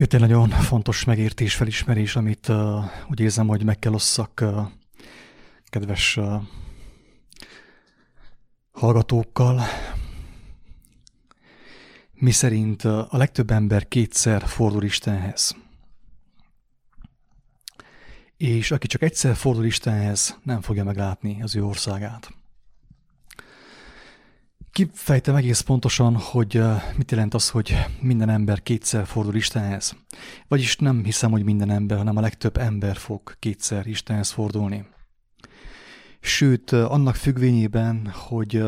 Itt egy nagyon fontos megértés, felismerés, amit uh, úgy érzem, hogy meg kell osszak uh, kedves uh, hallgatókkal. Mi szerint a legtöbb ember kétszer fordul Istenhez. És aki csak egyszer fordul Istenhez, nem fogja meglátni az ő országát. Kifejtem egész pontosan, hogy mit jelent az, hogy minden ember kétszer fordul Istenhez. Vagyis nem hiszem, hogy minden ember, hanem a legtöbb ember fog kétszer Istenhez fordulni. Sőt, annak függvényében, hogy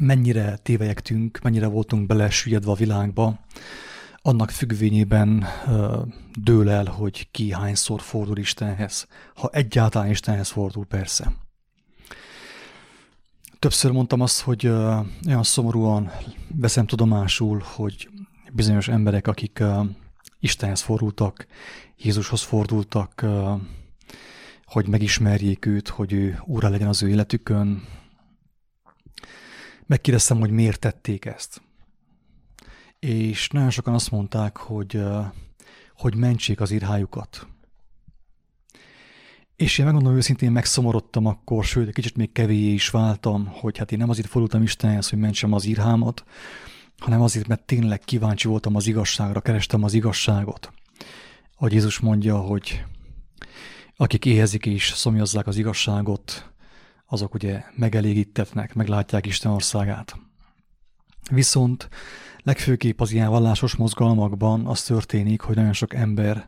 mennyire tévejektünk, mennyire voltunk belesüllyedve a világba, annak függvényében dől el, hogy ki hányszor fordul Istenhez, ha egyáltalán Istenhez fordul persze. Többször mondtam azt, hogy olyan szomorúan veszem tudomásul, hogy bizonyos emberek, akik Istenhez fordultak, Jézushoz fordultak, hogy megismerjék őt, hogy ő úra legyen az ő életükön. Megkérdeztem, hogy miért tették ezt. És nagyon sokan azt mondták, hogy, hogy mentsék az írhájukat, és én megmondom őszintén, megszomorodtam akkor, sőt, kicsit még kevéjé is váltam, hogy hát én nem azért fordultam Istenhez, hogy mentsem az írhámat, hanem azért, mert tényleg kíváncsi voltam az igazságra, kerestem az igazságot. Ahogy Jézus mondja, hogy akik éhezik és szomjazzák az igazságot, azok ugye megelégítetnek, meglátják Isten országát. Viszont legfőképp az ilyen vallásos mozgalmakban az történik, hogy nagyon sok ember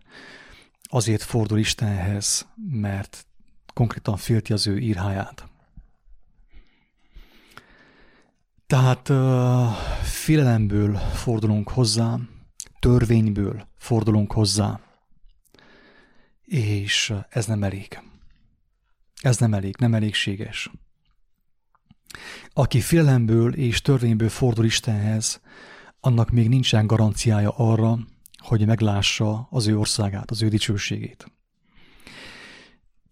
azért fordul Istenhez, mert konkrétan félti az ő írháját. Tehát uh, félelemből fordulunk hozzá, törvényből fordulunk hozzá, és ez nem elég. Ez nem elég, nem elégséges. Aki félelemből és törvényből fordul Istenhez, annak még nincsen garanciája arra, hogy meglássa az ő országát, az ő dicsőségét.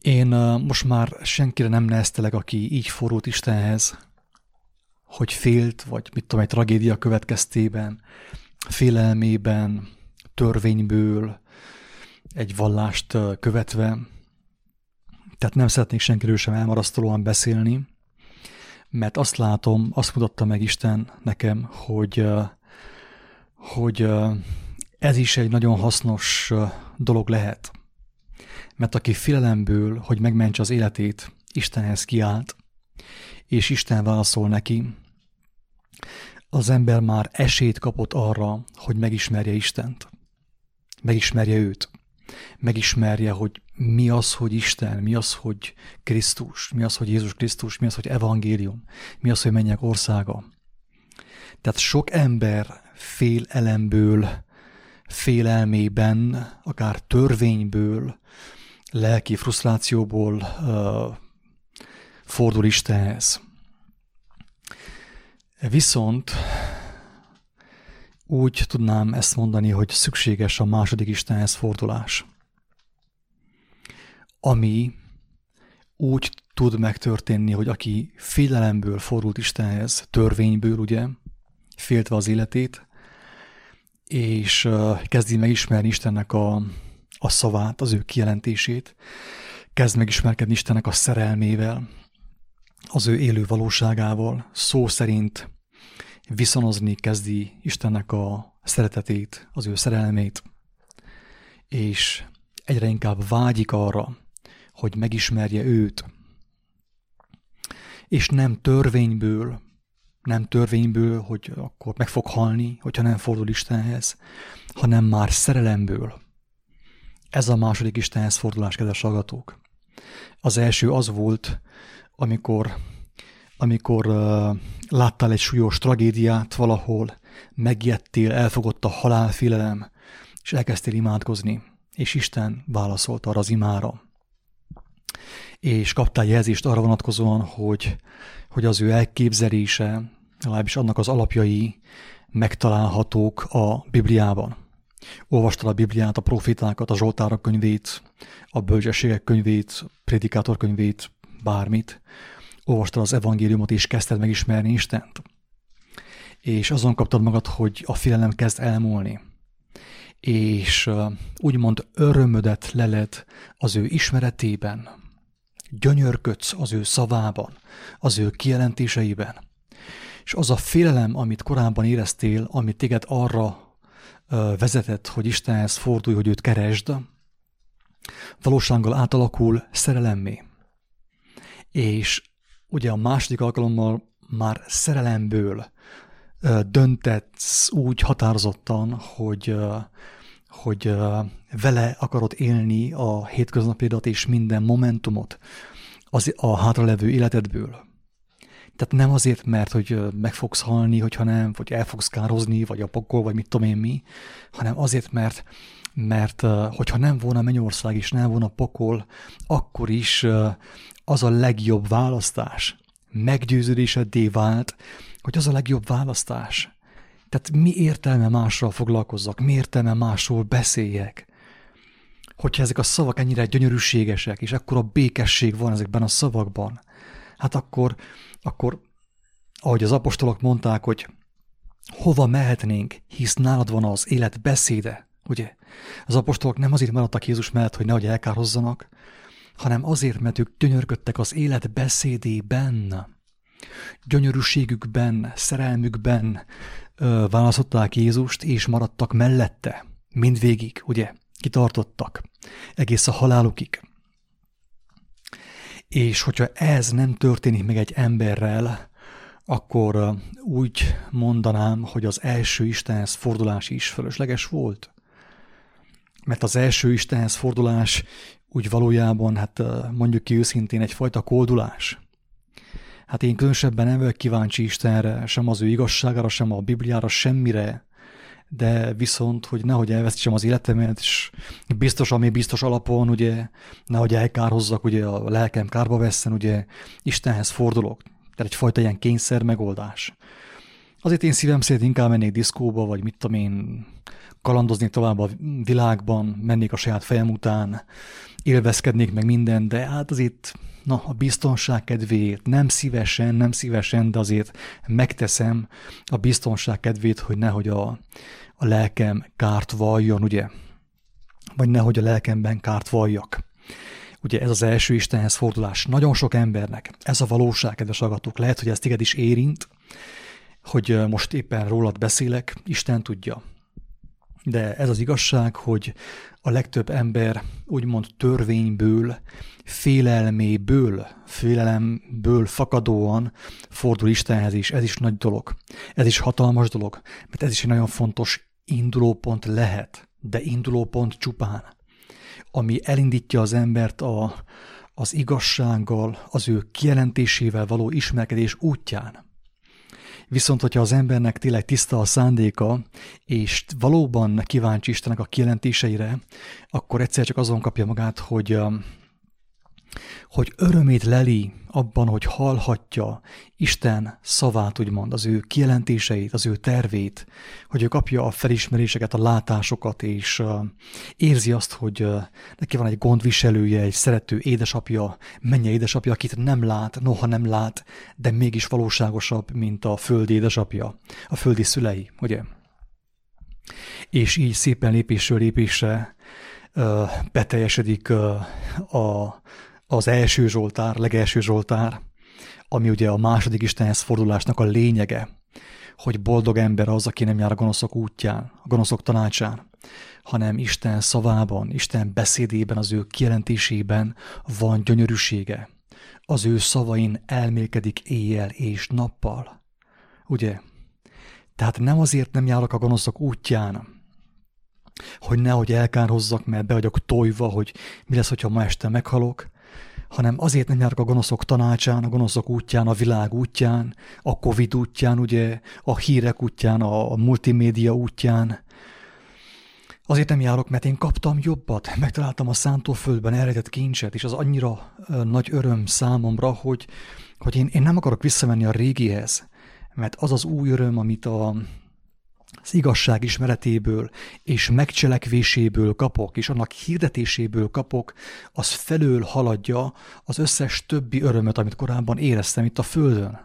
Én most már senkire nem neheztelek, aki így forult Istenhez, hogy félt, vagy mit tudom, egy tragédia következtében, félelmében, törvényből, egy vallást követve. Tehát nem szeretnék senkiről sem elmarasztolóan beszélni, mert azt látom, azt mutatta meg Isten nekem, hogy, hogy ez is egy nagyon hasznos dolog lehet. Mert aki félelemből, hogy megmentse az életét, Istenhez kiállt, és Isten válaszol neki, az ember már esélyt kapott arra, hogy megismerje Istent. Megismerje őt. Megismerje, hogy mi az, hogy Isten, mi az, hogy Krisztus, mi az, hogy Jézus Krisztus, mi az, hogy evangélium, mi az, hogy menjek országa. Tehát sok ember fél elemből félelmében, akár törvényből, lelki frusztrációból uh, fordul Istenhez. Viszont úgy tudnám ezt mondani, hogy szükséges a második Istenhez fordulás, ami úgy tud megtörténni, hogy aki félelemből fordult Istenhez, törvényből, ugye, féltve az életét, és kezdi megismerni Istennek a, a szavát, az ő kijelentését, kezd megismerkedni Istennek a szerelmével, az ő élő valóságával, szó szerint viszonozni kezdi Istennek a szeretetét, az ő szerelmét, és egyre inkább vágyik arra, hogy megismerje őt, és nem törvényből, nem törvényből, hogy akkor meg fog halni, hogyha nem fordul Istenhez, hanem már szerelemből. Ez a második Istenhez fordulás, kedves hallgatók. Az első az volt, amikor, amikor uh, láttál egy súlyos tragédiát valahol, megijedtél, elfogott a halálfélelem, és elkezdtél imádkozni, és Isten válaszolt arra az imára. És kaptál jelzést arra vonatkozóan, hogy, hogy az ő elképzelése, legalábbis annak az alapjai megtalálhatók a Bibliában. Olvastad a Bibliát, a profitákat, a Zsoltárok könyvét, a bölcsességek könyvét, prédikátor könyvét, bármit. Olvastad az evangéliumot, és kezdted megismerni Istent. És azon kaptad magad, hogy a félelem kezd elmúlni. és úgymond örömödet leled az ő ismeretében, gyönyörködsz az ő szavában, az ő kijelentéseiben, és az a félelem, amit korábban éreztél, amit téged arra vezetett, hogy Istenhez fordulj, hogy őt keresd, valósággal átalakul szerelemmé. És ugye a második alkalommal már szerelemből döntetsz úgy határozottan, hogy, hogy vele akarod élni a hétköznapidat és minden momentumot az, a hátralevő életedből. Tehát nem azért, mert hogy meg fogsz halni, hogyha nem, vagy el fogsz kározni, vagy a pokol, vagy mit tudom én mi, hanem azért, mert mert hogyha nem volna Mennyország és nem volna pokol, akkor is az a legjobb választás. Meggyőződéseddé vált, hogy az a legjobb választás. Tehát mi értelme másról foglalkozzak, mi értelme másról beszéljek. Hogyha ezek a szavak ennyire gyönyörűségesek, és akkor a békesség van ezekben a szavakban, hát akkor, akkor ahogy az apostolok mondták, hogy hova mehetnénk, hisz nálad van az élet beszéde, ugye? Az apostolok nem azért maradtak Jézus mellett, hogy nehogy elkározzanak, hanem azért, mert ők gyönyörködtek az élet beszédében, gyönyörűségükben, szerelmükben ö, választották Jézust, és maradtak mellette, mindvégig, ugye, kitartottak, egész a halálukig. És hogyha ez nem történik meg egy emberrel, akkor úgy mondanám, hogy az első Istenhez fordulás is fölösleges volt. Mert az első Istenhez fordulás úgy valójában, hát mondjuk ki őszintén, egyfajta koldulás. Hát én különösebben nem vagyok kíváncsi Istenre, sem az ő igazságára, sem a Bibliára, semmire, de viszont, hogy nehogy elveszítsem az életemet, és biztos, ami biztos alapon, ugye, nehogy elkárhozzak, ugye a lelkem kárba vesszen, ugye Istenhez fordulok. Tehát egyfajta ilyen kényszer megoldás. Azért én szívem szerint inkább mennék diszkóba, vagy mit tudom én, kalandozni tovább a világban, mennék a saját fejem után, élvezkednék meg minden, de hát azért na, a biztonság kedvéért nem szívesen, nem szívesen, de azért megteszem a biztonság kedvét, hogy nehogy a, a lelkem kárt valljon, ugye? Vagy nehogy a lelkemben kárt valljak. Ugye ez az első Istenhez fordulás nagyon sok embernek. Ez a valóság, kedves agatók. Lehet, hogy ez téged is érint, hogy most éppen rólad beszélek, Isten tudja. De ez az igazság, hogy a legtöbb ember úgymond törvényből, félelméből, félelemből fakadóan fordul Istenhez is. Ez is nagy dolog. Ez is hatalmas dolog, mert ez is egy nagyon fontos indulópont lehet, de indulópont csupán, ami elindítja az embert a, az igazsággal, az ő kijelentésével való ismerkedés útján. Viszont, hogyha az embernek tényleg tiszta a szándéka, és valóban kíváncsi Istenek a kijelentéseire, akkor egyszer csak azon kapja magát, hogy, um, hogy örömét leli abban, hogy hallhatja Isten szavát, úgymond, az ő kijelentéseit, az ő tervét, hogy ő kapja a felismeréseket, a látásokat, és érzi azt, hogy neki van egy gondviselője, egy szerető édesapja, menje édesapja, akit nem lát, noha nem lát, de mégis valóságosabb, mint a földi édesapja, a földi szülei, ugye? És így szépen lépésről lépésre uh, beteljesedik a az első Zsoltár, legelső Zsoltár, ami ugye a második Istenhez fordulásnak a lényege, hogy boldog ember az, aki nem jár a gonoszok útján, a gonoszok tanácsán, hanem Isten szavában, Isten beszédében, az ő kijelentésében van gyönyörűsége. Az ő szavain elmélkedik éjjel és nappal. Ugye? Tehát nem azért nem járok a gonoszok útján, hogy nehogy elkárhozzak, mert be vagyok tojva, hogy mi lesz, hogyha ma este meghalok, hanem azért nem járok a gonoszok tanácsán, a gonoszok útján, a világ útján, a Covid útján, ugye, a hírek útján, a, multimédia útján. Azért nem járok, mert én kaptam jobbat, megtaláltam a szántóföldben elrejtett kincset, és az annyira nagy öröm számomra, hogy, hogy én, én nem akarok visszamenni a régihez, mert az az új öröm, amit a, az igazság ismeretéből és megcselekvéséből kapok, és annak hirdetéséből kapok, az felől haladja az összes többi örömöt, amit korábban éreztem itt a Földön.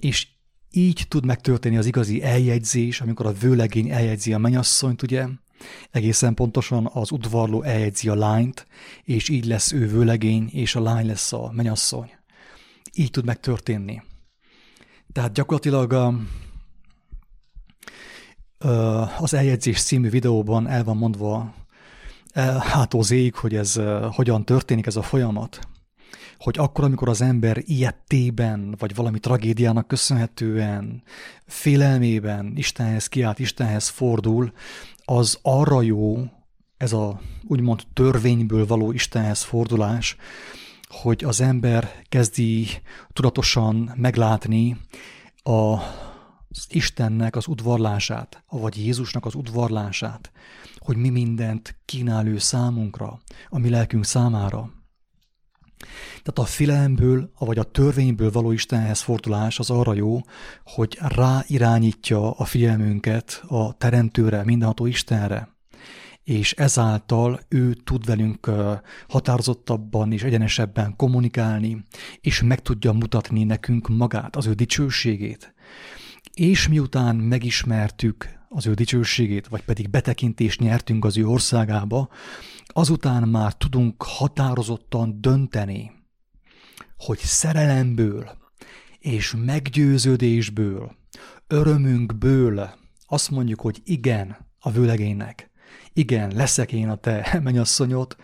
És így tud megtörténni az igazi eljegyzés, amikor a vőlegény eljegyzi a menyasszonyt, ugye, Egészen pontosan az udvarló eljegyzi a lányt, és így lesz ő vőlegény, és a lány lesz a menyasszony. Így tud megtörténni. Tehát gyakorlatilag az eljegyzés című videóban el van mondva hátózéig, hogy ez hogyan történik ez a folyamat. Hogy akkor, amikor az ember ilyettében, vagy valami tragédiának köszönhetően, félelmében Istenhez kiált, Istenhez fordul, az arra jó, ez a úgymond törvényből való Istenhez fordulás, hogy az ember kezdi tudatosan meglátni a az Istennek az udvarlását, vagy Jézusnak az udvarlását, hogy mi mindent kínál ő számunkra, a mi lelkünk számára. Tehát a filemből, vagy a törvényből való Istenhez fordulás az arra jó, hogy ráirányítja a figyelmünket a Teremtőre, mindenható Istenre, és ezáltal ő tud velünk határozottabban és egyenesebben kommunikálni, és meg tudja mutatni nekünk magát, az ő dicsőségét. És miután megismertük az ő dicsőségét, vagy pedig betekintést nyertünk az ő országába, azután már tudunk határozottan dönteni, hogy szerelemből és meggyőződésből, örömünkből azt mondjuk, hogy igen a vőlegénynek, igen, leszek én a te menyasszonyod,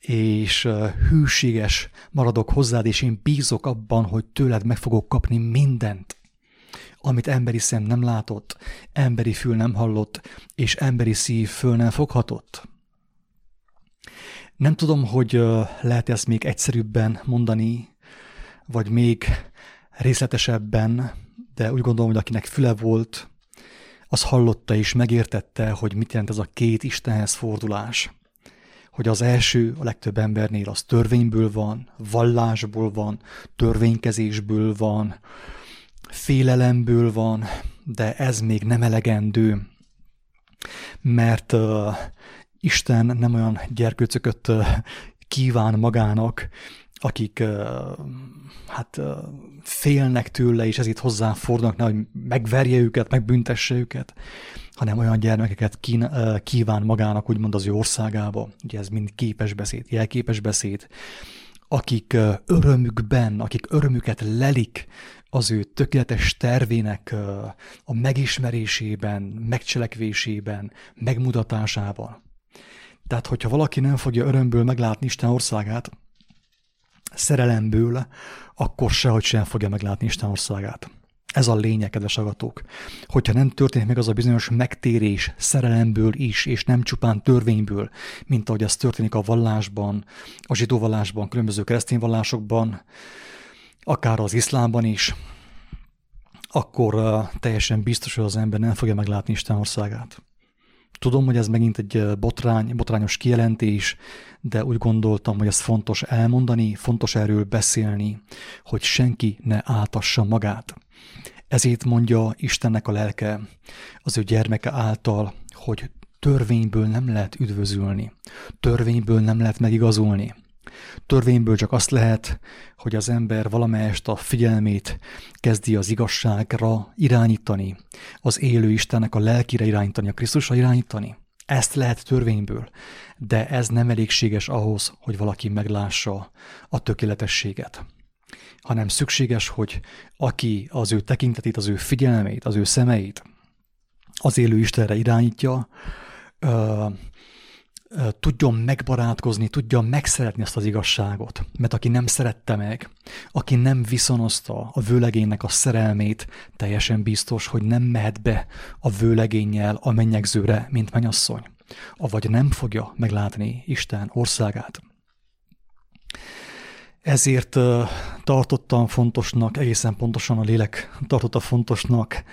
és hűséges maradok hozzád, és én bízok abban, hogy tőled meg fogok kapni mindent, amit emberi szem nem látott, emberi fül nem hallott, és emberi szív föl nem foghatott. Nem tudom, hogy lehet ezt még egyszerűbben mondani, vagy még részletesebben, de úgy gondolom, hogy akinek füle volt, az hallotta és megértette, hogy mit jelent ez a két Istenhez fordulás. Hogy az első a legtöbb embernél az törvényből van, vallásból van, törvénykezésből van, félelemből van, de ez még nem elegendő, mert uh, Isten nem olyan gyerkőcököt uh, kíván magának, akik uh, hát uh, félnek tőle, és ezért hozzá fordulnak, hogy megverje őket, megbüntesse őket, hanem olyan gyermekeket kín, uh, kíván magának, úgymond az ő országába. Ugye ez mind képes beszéd, jelképes beszéd, akik örömükben, akik örömüket lelik az ő tökéletes tervének a megismerésében, megcselekvésében, megmutatásában. Tehát, hogyha valaki nem fogja örömből meglátni Isten országát, szerelemből, akkor sehogy sem fogja meglátni Isten országát. Ez a lényeg, kedves agatók. Hogyha nem történik meg az a bizonyos megtérés szerelemből is, és nem csupán törvényből, mint ahogy ez történik a vallásban, a zsidó vallásban, különböző keresztény vallásokban, akár az iszlámban is, akkor uh, teljesen biztos, hogy az ember nem fogja meglátni Isten országát. Tudom, hogy ez megint egy botrány, botrányos kijelentés, de úgy gondoltam, hogy ez fontos elmondani, fontos erről beszélni, hogy senki ne átassa magát. Ezért mondja Istennek a lelke az ő gyermeke által, hogy törvényből nem lehet üdvözülni, törvényből nem lehet megigazulni. Törvényből csak azt lehet, hogy az ember valamelyest a figyelmét kezdi az igazságra irányítani, az élő Istennek a lelkire irányítani, a Krisztusra irányítani. Ezt lehet törvényből, de ez nem elégséges ahhoz, hogy valaki meglássa a tökéletességet hanem szükséges, hogy aki az ő tekintetét, az ő figyelmét, az ő szemeit az élő Istenre irányítja, tudjon megbarátkozni, tudja megszeretni ezt az igazságot. Mert aki nem szerette meg, aki nem viszonozta a vőlegénynek a szerelmét, teljesen biztos, hogy nem mehet be a vőlegényel a mennyegzőre, mint mennyasszony. Avagy nem fogja meglátni Isten országát. Ezért tartottam fontosnak, egészen pontosan a lélek tartotta fontosnak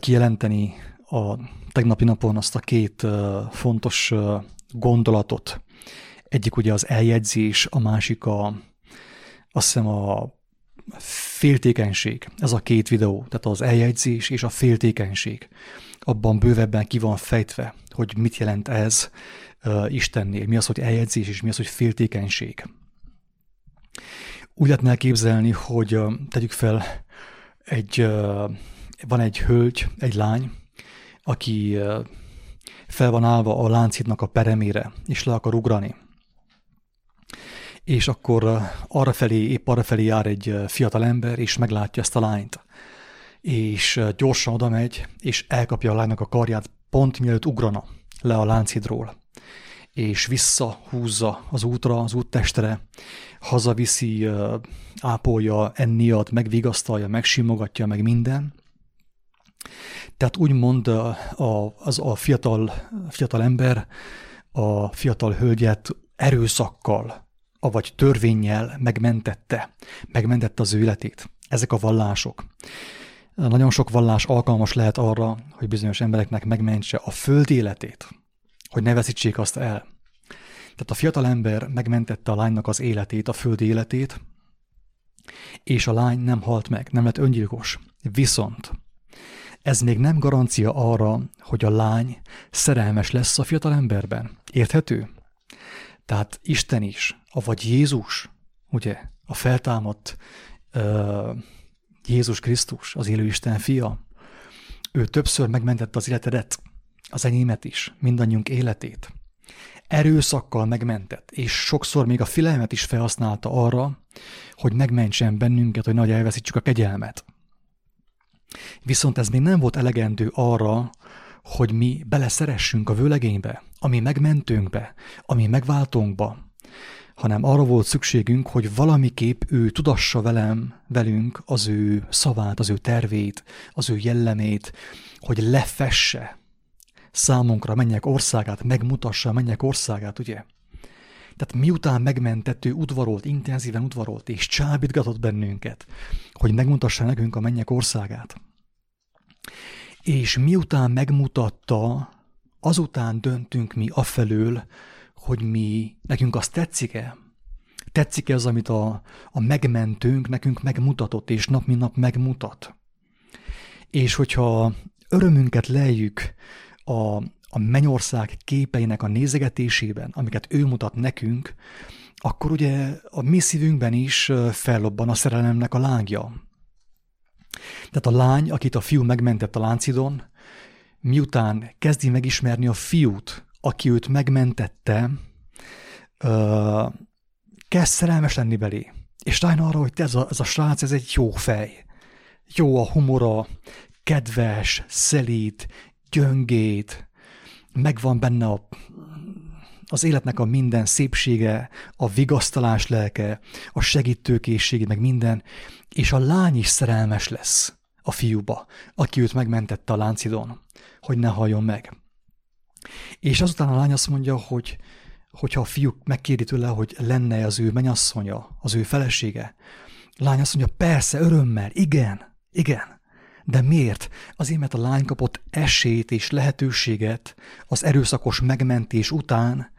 kijelenteni a tegnapi napon azt a két fontos gondolatot. Egyik ugye az eljegyzés, a másik a, azt hiszem a féltékenység. Ez a két videó, tehát az eljegyzés és a féltékenység. Abban bővebben ki van fejtve, hogy mit jelent ez Istennél, mi az, hogy eljegyzés, és mi az, hogy féltékenység. Úgy lehetne elképzelni, hogy tegyük fel, egy, van egy hölgy, egy lány, aki fel van állva a láncítnak a peremére, és le akar ugrani. És akkor arra felé, épp arra felé jár egy fiatal ember, és meglátja ezt a lányt. És gyorsan oda megy, és elkapja a lánynak a karját, pont mielőtt ugrana le a láncidról és visszahúzza az útra, az úttestre, hazaviszi, ápolja, enni ad, megvigasztalja, megsimogatja, meg minden. Tehát úgymond a, az a fiatal, fiatal ember a fiatal hölgyet erőszakkal, avagy törvényjel megmentette, megmentette az ő életét. Ezek a vallások. Nagyon sok vallás alkalmas lehet arra, hogy bizonyos embereknek megmentse a föld életét, hogy ne veszítsék azt el. Tehát a fiatal ember megmentette a lánynak az életét, a földi életét, és a lány nem halt meg, nem lett öngyilkos. Viszont ez még nem garancia arra, hogy a lány szerelmes lesz a fiatal emberben. Érthető? Tehát Isten is, vagy Jézus, ugye, a feltámadt uh, Jézus Krisztus, az élő Isten fia, ő többször megmentette az életedet, az enyémet is, mindannyiunk életét. Erőszakkal megmentett, és sokszor még a filelmet is felhasználta arra, hogy megmentsen bennünket, hogy nagy elveszítsük a kegyelmet. Viszont ez még nem volt elegendő arra, hogy mi beleszeressünk a vőlegénybe, ami megmentőnkbe, ami megváltónkba, hanem arra volt szükségünk, hogy valamiképp ő tudassa velem, velünk az ő szavát, az ő tervét, az ő jellemét, hogy lefesse számunkra mennyek országát, megmutassa a mennyek országát, ugye? Tehát miután megmentettő udvarolt, intenzíven udvarolt és csábítgatott bennünket, hogy megmutassa nekünk a mennyek országát. És miután megmutatta, azután döntünk mi afelől, hogy mi, nekünk az tetszik-e? Tetszik-e az, amit a, a megmentőnk nekünk megmutatott, és nap mint nap megmutat? És hogyha örömünket lejjük a, a mennyország képeinek a nézegetésében, amiket ő mutat nekünk, akkor ugye a mi szívünkben is fellobban a szerelemnek a lángja. Tehát a lány, akit a fiú megmentett a láncidon, miután kezdi megismerni a fiút, aki őt megmentette, kezd szerelmes lenni belé. És rájön arra, hogy ez a, ez a srác, ez egy jó fej. Jó a humora, kedves, szelít, gyöngét, megvan benne a, az életnek a minden szépsége, a vigasztalás lelke, a segítőkészsége, meg minden, és a lány is szerelmes lesz a fiúba, aki őt megmentette a láncidon, hogy ne halljon meg. És azután a lány azt mondja, hogy hogyha a fiú megkéri tőle, hogy lenne az ő menyasszonya, az ő felesége, a lány azt mondja, persze, örömmel, igen, igen. De miért? Azért, mert a lány kapott esélyt és lehetőséget az erőszakos megmentés után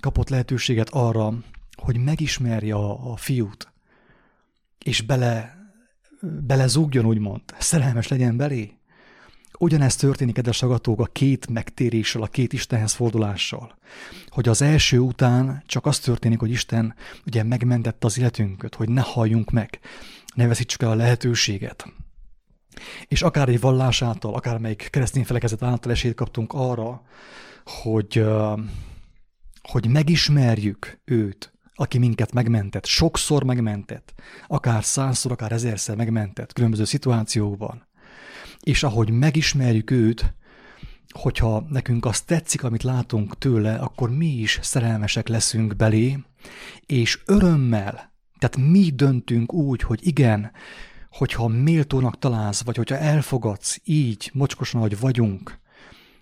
kapott lehetőséget arra, hogy megismerje a, a fiút, és bele, bele zúgjon, úgymond, szerelmes legyen belé. Ugyanezt történik, kedves agatók, a két megtéréssel, a két Istenhez fordulással. Hogy az első után csak az történik, hogy Isten ugye megmentette az életünket, hogy ne halljunk meg, ne veszítsük el a lehetőséget, és akár egy vallás által, akár melyik keresztény felekezet által esélyt kaptunk arra, hogy, hogy megismerjük őt, aki minket megmentett, sokszor megmentett, akár százszor, akár ezerszer megmentett különböző szituációkban. És ahogy megismerjük őt, hogyha nekünk az tetszik, amit látunk tőle, akkor mi is szerelmesek leszünk belé, és örömmel, tehát mi döntünk úgy, hogy igen, hogyha méltónak találsz, vagy hogyha elfogadsz így, mocskosan, hogy vagyunk,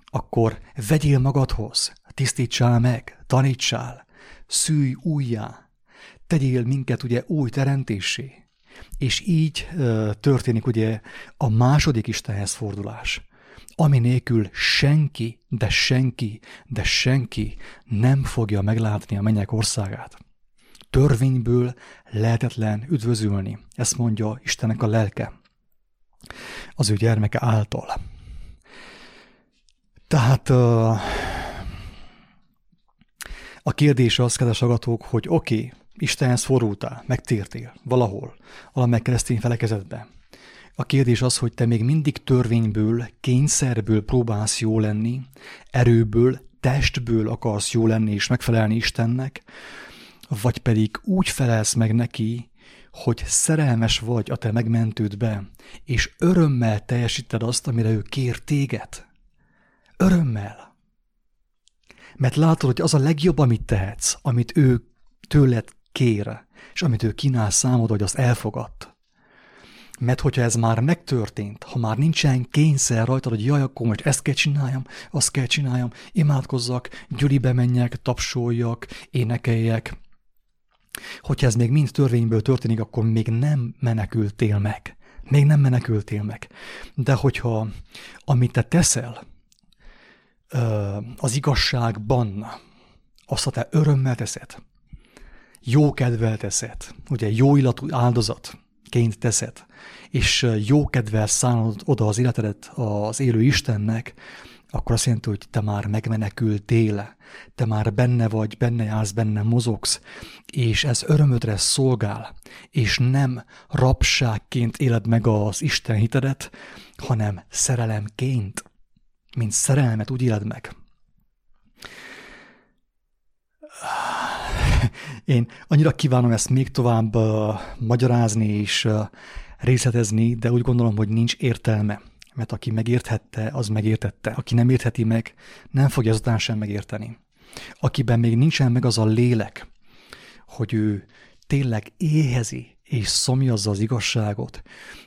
akkor vegyél magadhoz, tisztítsál meg, tanítsál, szűj újjá, tegyél minket ugye új teremtésé. És így uh, történik ugye a második Istenhez fordulás, ami nélkül senki, de senki, de senki nem fogja meglátni a mennyek országát törvényből lehetetlen üdvözülni. Ezt mondja Istennek a lelke az ő gyermeke által. Tehát a kérdés az, kedves agatók, hogy oké, okay, Istenhez forultál, megtértél valahol, valamely keresztény felekezetbe. A kérdés az, hogy te még mindig törvényből, kényszerből próbálsz jó lenni, erőből, testből akarsz jó lenni és megfelelni Istennek, vagy pedig úgy felelsz meg neki, hogy szerelmes vagy a te megmentődbe, és örömmel teljesíted azt, amire ő kér téged. Örömmel. Mert látod, hogy az a legjobb, amit tehetsz, amit ő tőled kér, és amit ő kínál számodra, hogy azt elfogadt. Mert hogyha ez már megtörtént, ha már nincsen kényszer rajtad, hogy jaj, akkor most ezt kell csináljam, azt kell csináljam, imádkozzak, gyülibe menjek, tapsoljak, énekeljek, hogyha ez még mind törvényből történik, akkor még nem menekültél meg. Még nem menekültél meg. De hogyha amit te teszel, az igazságban, azt a te örömmel teszed, jó kedvel teszed, ugye jó illatú áldozatként teszed, és jó kedvel szánod oda az életedet az élő Istennek, akkor azt jelenti, hogy te már megmenekültél, te már benne vagy, benne jársz, benne mozogsz, és ez örömödre szolgál, és nem rabságként éled meg az Isten hitedet, hanem szerelemként, mint szerelmet úgy éled meg. Én annyira kívánom ezt még tovább uh, magyarázni és uh, részletezni, de úgy gondolom, hogy nincs értelme mert aki megérthette, az megértette. Aki nem értheti meg, nem fogja azután sem megérteni. Akiben még nincsen meg az a lélek, hogy ő tényleg éhezi és szomjazza az igazságot,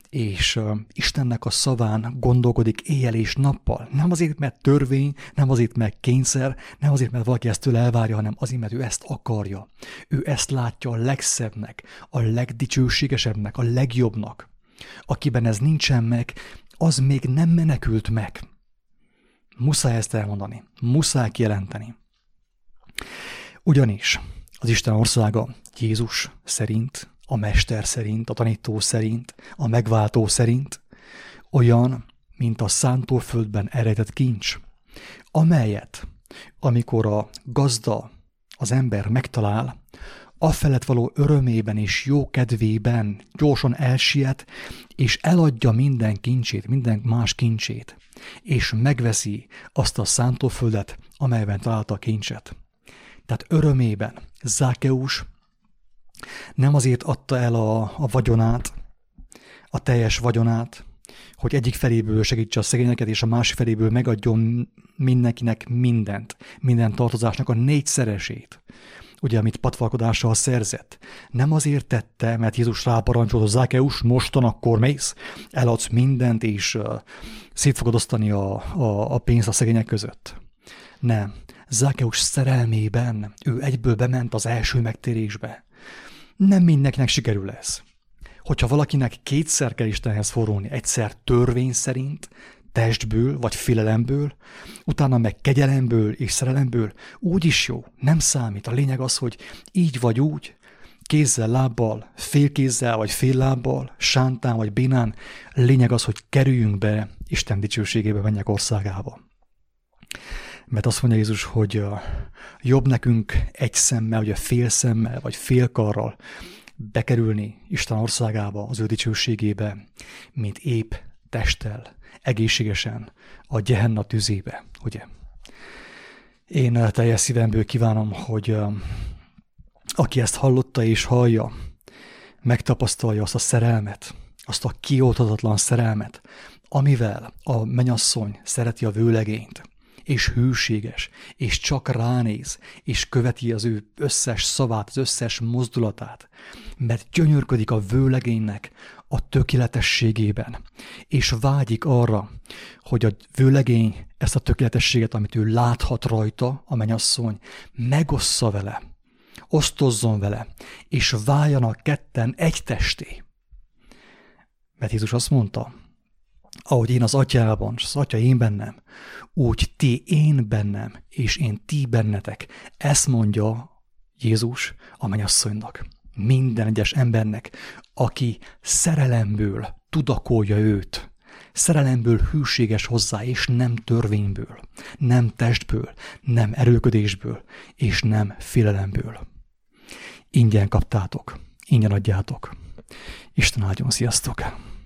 és uh, Istennek a szaván gondolkodik éjjel és nappal. Nem azért, mert törvény, nem azért, mert kényszer, nem azért, mert valaki ezt tőle elvárja, hanem azért, mert ő ezt akarja. Ő ezt látja a legszebbnek, a legdicsőségesebbnek, a legjobbnak. Akiben ez nincsen meg, az még nem menekült meg. Muszáj ezt elmondani, muszáj kijelenteni. Ugyanis az Isten országa Jézus szerint, a Mester szerint, a tanító szerint, a megváltó szerint olyan, mint a szántóföldben eredett kincs, amelyet, amikor a gazda, az ember megtalál, afelett való örömében és jó kedvében gyorsan elsiet, és eladja minden kincsét, minden más kincsét, és megveszi azt a szántóföldet, amelyben találta a kincset. Tehát örömében Zákeus nem azért adta el a, a vagyonát, a teljes vagyonát, hogy egyik feléből segítse a szegényeket, és a másik feléből megadjon mindenkinek mindent, minden tartozásnak a négyszeresét ugye, amit patvalkodással szerzett. Nem azért tette, mert Jézus ráparancsolt, hogy Zákeus, mostan akkor mész, eladsz mindent, és uh, szét fogod osztani a, a, a pénzt a szegények között. Nem. Zákeus szerelmében ő egyből bement az első megtérésbe. Nem mindenkinek sikerül ez. Hogyha valakinek kétszer kell Istenhez forulni, egyszer törvény szerint, testből vagy félelemből, utána meg kegyelemből és szerelemből, úgy is jó, nem számít. A lényeg az, hogy így vagy úgy, kézzel, lábbal, félkézzel vagy fél lábbal, sántán vagy bénán, lényeg az, hogy kerüljünk be Isten dicsőségébe, menjek országába. Mert azt mondja Jézus, hogy jobb nekünk egy szemmel, vagy a fél szemmel, vagy fél karral bekerülni Isten országába, az ő dicsőségébe, mint épp testtel, egészségesen a gyehenna tüzébe, ugye? Én teljes szívemből kívánom, hogy aki ezt hallotta és hallja, megtapasztalja azt a szerelmet, azt a kioltatatlan szerelmet, amivel a menyasszony szereti a vőlegényt, és hűséges, és csak ránéz, és követi az ő összes szavát, az összes mozdulatát, mert gyönyörködik a vőlegénynek a tökéletességében, és vágyik arra, hogy a vőlegény ezt a tökéletességet, amit ő láthat rajta, a menyasszony, megossza vele, osztozzon vele, és váljanak ketten egy testé. Mert Jézus azt mondta, ahogy én az atyában, és az atya én bennem, úgy ti én bennem, és én ti bennetek. Ezt mondja Jézus a mennyasszonynak. Minden egyes embernek, aki szerelemből tudakolja őt, szerelemből hűséges hozzá, és nem törvényből, nem testből, nem erőködésből, és nem félelemből. Ingyen kaptátok, ingyen adjátok. Isten áldjon, sziasztok!